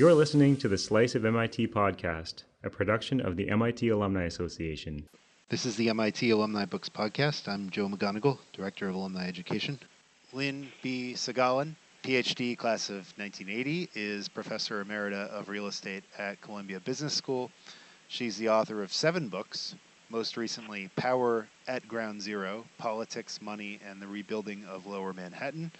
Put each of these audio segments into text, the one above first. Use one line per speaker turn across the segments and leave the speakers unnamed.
You're listening to the Slice of MIT podcast, a production of the MIT Alumni Association.
This is the MIT Alumni Books Podcast. I'm Joe McGonagle, Director of Alumni Education. Lynne B. Sagalyn, PhD class of 1980, is Professor Emerita of Real Estate at Columbia Business School. She's the author of seven books, most recently Power at Ground Zero Politics, Money, and the Rebuilding of Lower Manhattan,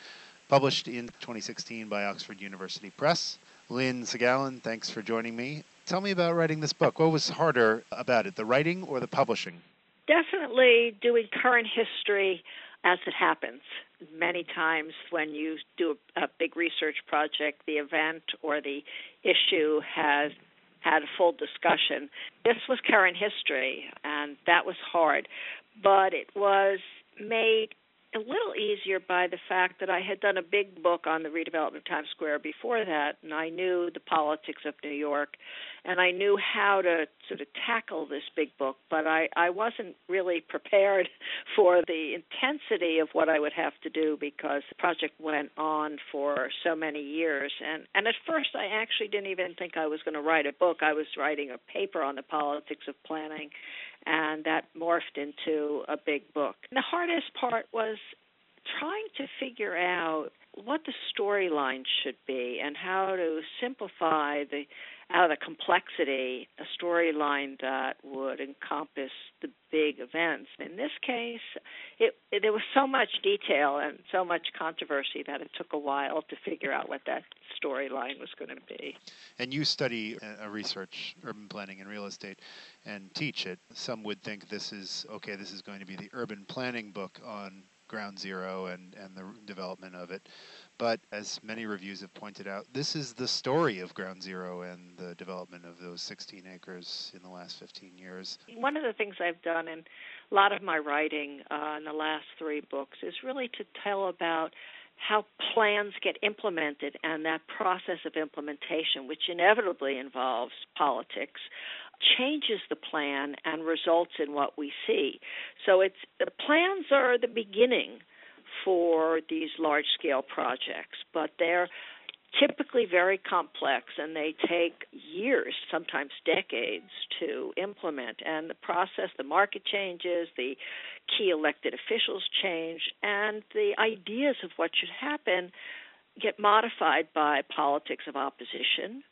published in 2016 by Oxford University Press. Lynne Sagalyn, thanks for joining me. Tell me about writing this book. What was harder about it, the writing or the publishing?
Definitely doing current history as it happens. Many times when you do a, a big research project, the event or the issue has had a full discussion. This was current history, and that was hard, but it was made a little easier by the fact that I had done a big book on the redevelopment of Times Square before that, and I knew the politics of New York, and I knew how to sort of tackle this big book, but I, I wasn't really prepared for the intensity of what I would have to do because the project went on for so many years. And, and at first, I actually didn't even think I was going to write a book. I was writing a paper on the politics of planning and that morphed into a big book. And the hardest part was trying to figure out what the storyline should be and how to simplify the out of the complexity a storyline that would encompass the big events. In this case, it, it, there was so much detail and so much controversy that it took a while to figure out what that storyline was going to be.
And you study uh, research urban planning and real estate and teach it. Some would think this is okay. This is going to be the urban planning book on ground zero and, and the development of it. But as many reviews have pointed out, this is the story of ground zero and the development of those 16 acres in the last 15 years.
One of the things I've done in a lot of my writing uh, in the last three books is really to tell about how plans get implemented and that process of implementation, which inevitably involves politics, changes the plan and results in what we see. So it's the plans are the beginning for these large scale projects, but they're typically very complex and they take years, sometimes decades to implement. And the process, the market changes, the key elected officials change, and the ideas of what should happen get modified by politics of opposition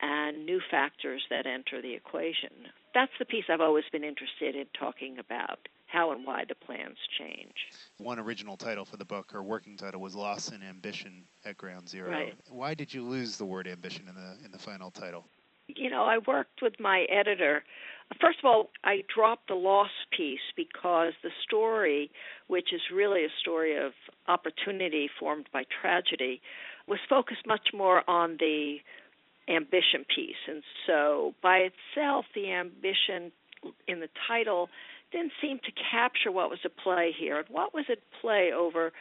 and new factors that enter the equation. That's the piece I've always been interested in talking about how and why the plans change.
One original title for the book, or working title, was "Loss and Ambition at Ground Zero.
Right.
Why did you lose the word ambition in the in the final title?
You know, I worked with my editor. First of all, I dropped the loss piece because the story, which is really a story of opportunity formed by tragedy, was focused much more on the ambition piece. And so by itself, the ambition in the title didn't seem to capture what was at play here. And what was at play over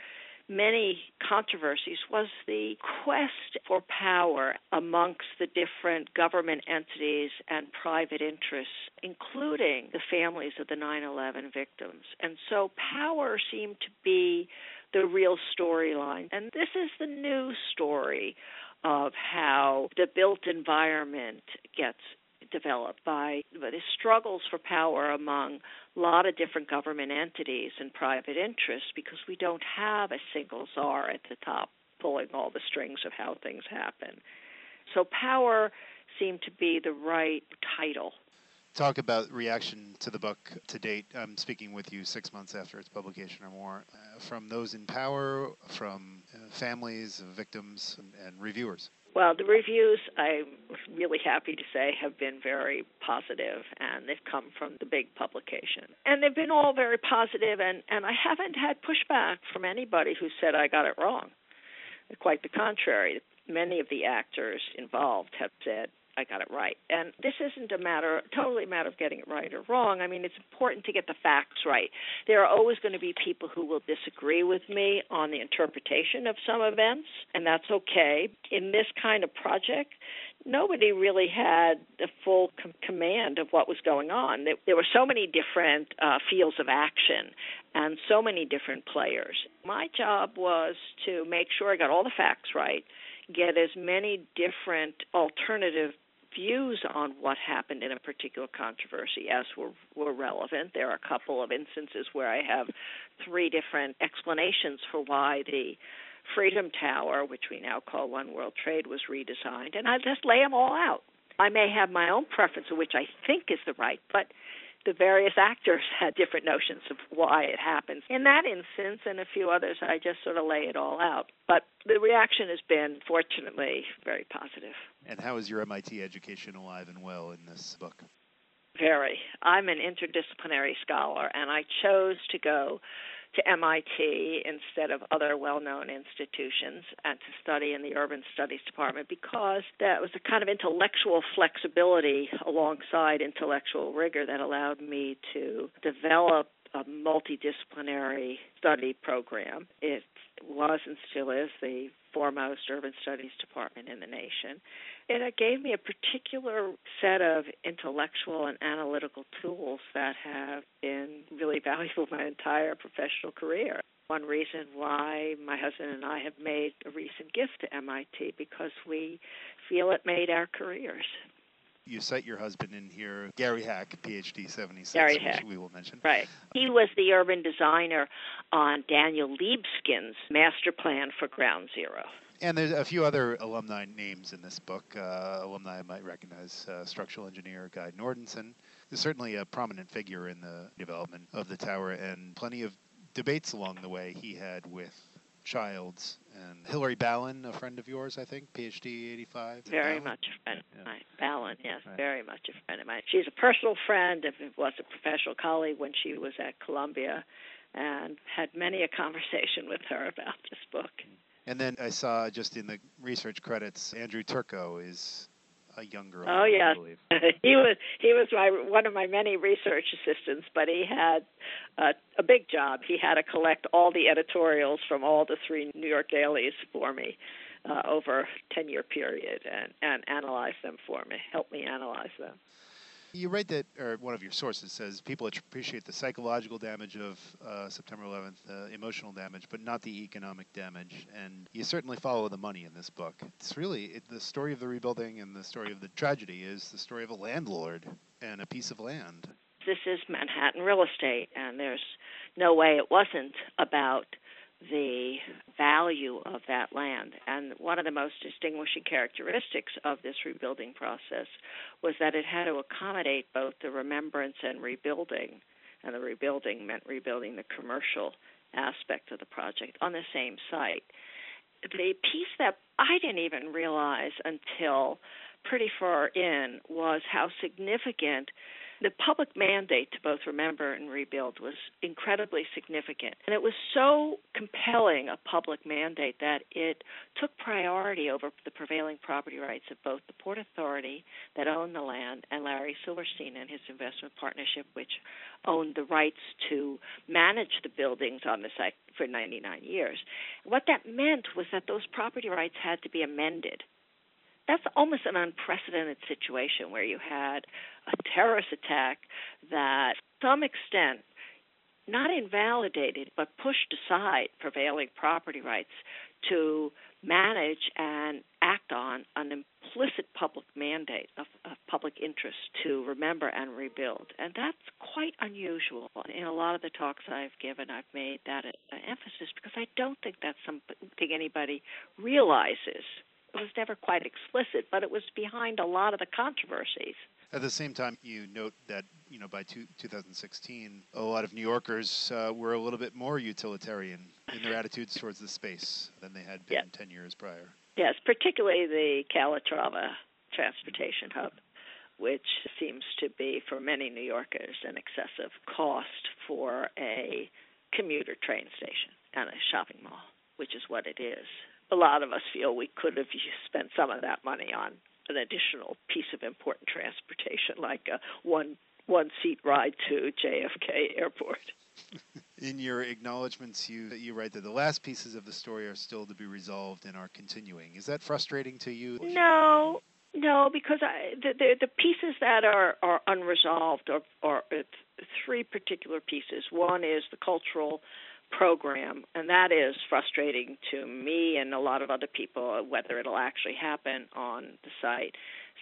many controversies was the quest for power amongst the different government entities and private interests, including the families of the 9 11 victims. And so power seemed to be the real storyline. And this is the new story of how the built environment gets developed by the struggles for power among a lot of different government entities and private interests because we don't have a single czar at the top pulling all the strings of how things happen. So power seemed to be the right title
talk about reaction to the book to date. I'm speaking with you six months after its publication or more, uh, from those in power, from uh, families victims, and, and, reviewers.
Well, the reviews, I'm really happy to say, have been very positive, and they've come from the big publication. And they've been all very positive, and, and I haven't had pushback from anybody who said I got it wrong. Quite the contrary. Many of the actors involved have said, I got it right. And this isn't a matter, totally a matter of getting it right or wrong. I mean, it's important to get the facts right. There are always going to be people who will disagree with me on the interpretation of some events, and that's okay. In this kind of project, nobody really had the full com- command of what was going on. There, there were so many different uh, fields of action and so many different players. My job was to make sure I got all the facts right get as many different alternative views on what happened in a particular controversy as were, were relevant. There are a couple of instances where I have three different explanations for why the Freedom Tower, which we now call One World Trade, was redesigned, and I just lay them all out. I may have my own preference which I think is the right, but the various actors had different notions of why it happens. In that instance and a few others, I just sort of lay it all out. But the reaction has been, fortunately, very positive.
And how is your MIT education alive and well in this book?
Very. I'm an interdisciplinary scholar, and I chose to go to MIT instead of other well known institutions and to study in the urban studies department because that was a kind of intellectual flexibility alongside intellectual rigor that allowed me to develop a multidisciplinary study program. It was and still is the foremost urban studies department in the nation. And it gave me a particular set of intellectual and analytical tools that have been really valuable my entire professional career. One reason why my husband and I have made a recent gift to MIT because we feel it made our careers
you cite your husband in here, Gary Hack, PhD 76,
Gary
which
Hack.
we will mention.
Right. He was the urban designer on Daniel Libeskind's master plan for Ground Zero.
And there's a few other alumni names in this book. Uh, alumni I might recognize uh, structural engineer Guy Nordenson is certainly a prominent figure in the development of the tower, and plenty of debates along the way he had with Childs and Hilary Ballon, a friend of yours, I think, PhD 85.
Very
Ballon?
much a friend of mine. Ballon, yes,
Right.
very much a friend of mine. She's a personal friend, if it was a professional colleague when she was at Columbia, and had many a conversation with her about this book.
And then I saw just in the research credits, Andrew Turco is a younger.
Oh, yes.
believe.
he was he was my one of my many research assistants, but he had uh, a big job. He had to collect all the editorials from all the three New York dailies for me uh, over a ten year period, and and analyze them for me, help me analyze them.
You write that, or one of your sources says, people appreciate the psychological damage of uh, September 11th, uh, emotional damage, but not the economic damage. And you certainly follow the money in this book. It's really it, the story of the rebuilding and the story of the tragedy is the story of a landlord and a piece of land.
This is Manhattan real estate, and there's no way it wasn't about the value of that land. And one of the most distinguishing characteristics of this rebuilding process was that it had to accommodate both the remembrance and rebuilding. And the rebuilding meant rebuilding the commercial aspect of the project on the same site. The piece that I didn't even realize until pretty far in was how significant the public mandate to both remember and rebuild was incredibly significant. And it was so compelling a public mandate that it took priority over the prevailing property rights of both the Port Authority that owned the land and Larry Silverstein and his investment partnership, which owned the rights to manage the buildings on the site for 99 years. What that meant was that those property rights had to be amended that's almost an unprecedented situation where you had a terrorist attack that, to some extent, not invalidated but pushed aside prevailing property rights to manage and act on an implicit public mandate of, of, public interest to remember and rebuild. And that's quite unusual. In a lot of the talks I've given, I've made that an emphasis because I don't think that's something anybody realizes it was never quite explicit, but it was behind a lot of the controversies.
At the same time, you note that you know by two, 2016, a lot of New Yorkers uh, were a little bit more utilitarian in their attitudes towards the space than they had been
yeah.
10 years prior.
Yes, particularly the Calatrava transportation hub, which seems to be for many New Yorkers an excessive cost for a commuter train station and a shopping mall, which is what it is a lot of us feel we could have spent some of that money on an additional piece of important transportation, like a one one seat ride to JFK Airport.
In your acknowledgments, you you write that the last pieces of the story are still to be resolved and are continuing. Is that frustrating to you?
No, no, because I, the, the the pieces that are are unresolved are are three particular pieces. One is the cultural program, and that is frustrating to me and a lot of other people whether it'll actually happen on the site.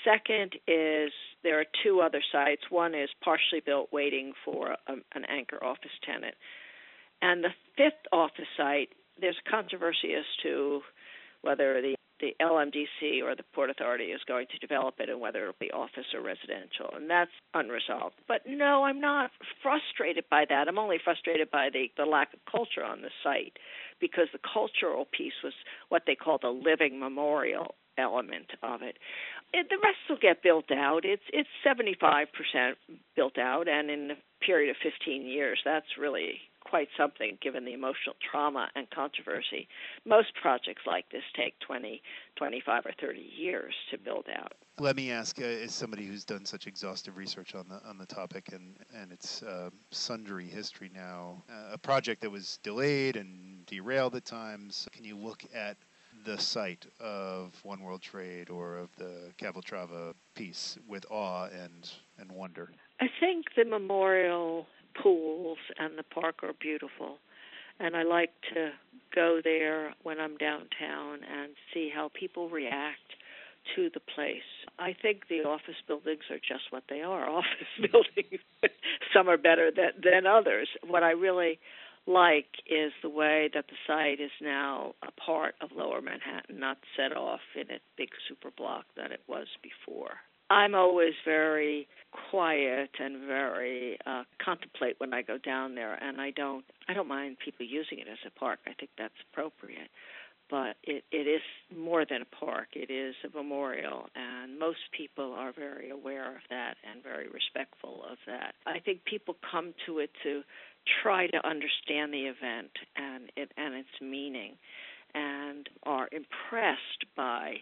Second is there are two other sites. One is partially built, waiting for a, an anchor office tenant, and the fifth office site. There's controversy as to whether the the LMDC or the Port Authority is going to develop it and whether it'll be office or residential. And that's unresolved. But no, I'm not frustrated by that. I'm only frustrated by the, the lack of culture on the site because the cultural piece was what they call the living memorial element of it. it the rest will get built out. It's it's 75% built out, and in a period of 15 years, that's really quite something given the emotional trauma and controversy. Most projects like this take 20, 25, or 30 years to build out.
Let me ask, uh, as somebody who's done such exhaustive research on the on the topic and and its uh, sundry history now, uh, a project that was delayed and derailed at times. Can you look at the site of One World Trade or of the Calatrava piece with awe and and wonder?
I think the memorial pools and the park are beautiful. And I like to go there when I'm downtown and see how people react to the place. I think the office buildings are just what they are office buildings. Some are better than, than others. What I really like is the way that the site is now a part of lower Manhattan, not set off in a big super block that it was before. I'm always very quiet and very uh, contemplate when I go down there, and I don't I don't mind people using it as a park. I think that's appropriate, but it it is more than a park. It is a memorial, and most people are very aware of that and very respectful of that. I think people come to it to try to understand the event and it and its meaning, and are impressed by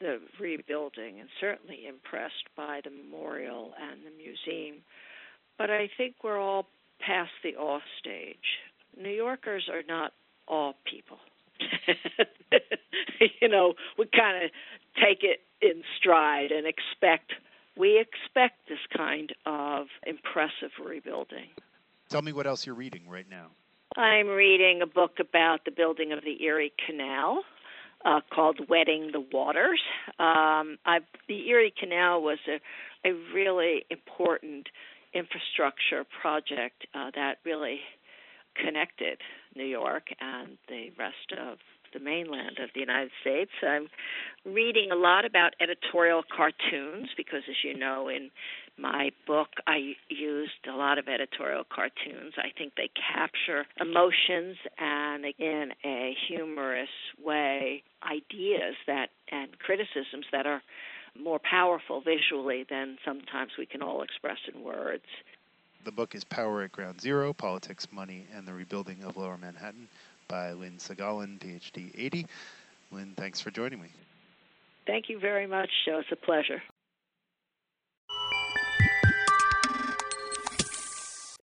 the rebuilding and certainly impressed by the memorial and the museum. But I think we're all past the awe stage. New Yorkers are not awe people. you know, we kind of take it in stride and expect we expect this kind of impressive rebuilding.
Tell me what else you're reading right now.
I'm reading a book about the building of the Erie Canal uh, called Wedding the Waters. Um, I, the Erie Canal was a, a really important infrastructure project uh, that really connected New York and the rest of the mainland of the United States. I'm reading a lot about editorial cartoons because, as you know, in my book, I used a lot of editorial cartoons. I think they capture emotions and, in a humorous way, ideas that and criticisms that are more powerful visually than sometimes we can all express in words.
The book is Power at Ground Zero Politics, Money, and the Rebuilding of Lower Manhattan by Lynne Sagalyn, PhD 80. Lynne, thanks for joining me.
Thank you very much. It's a pleasure.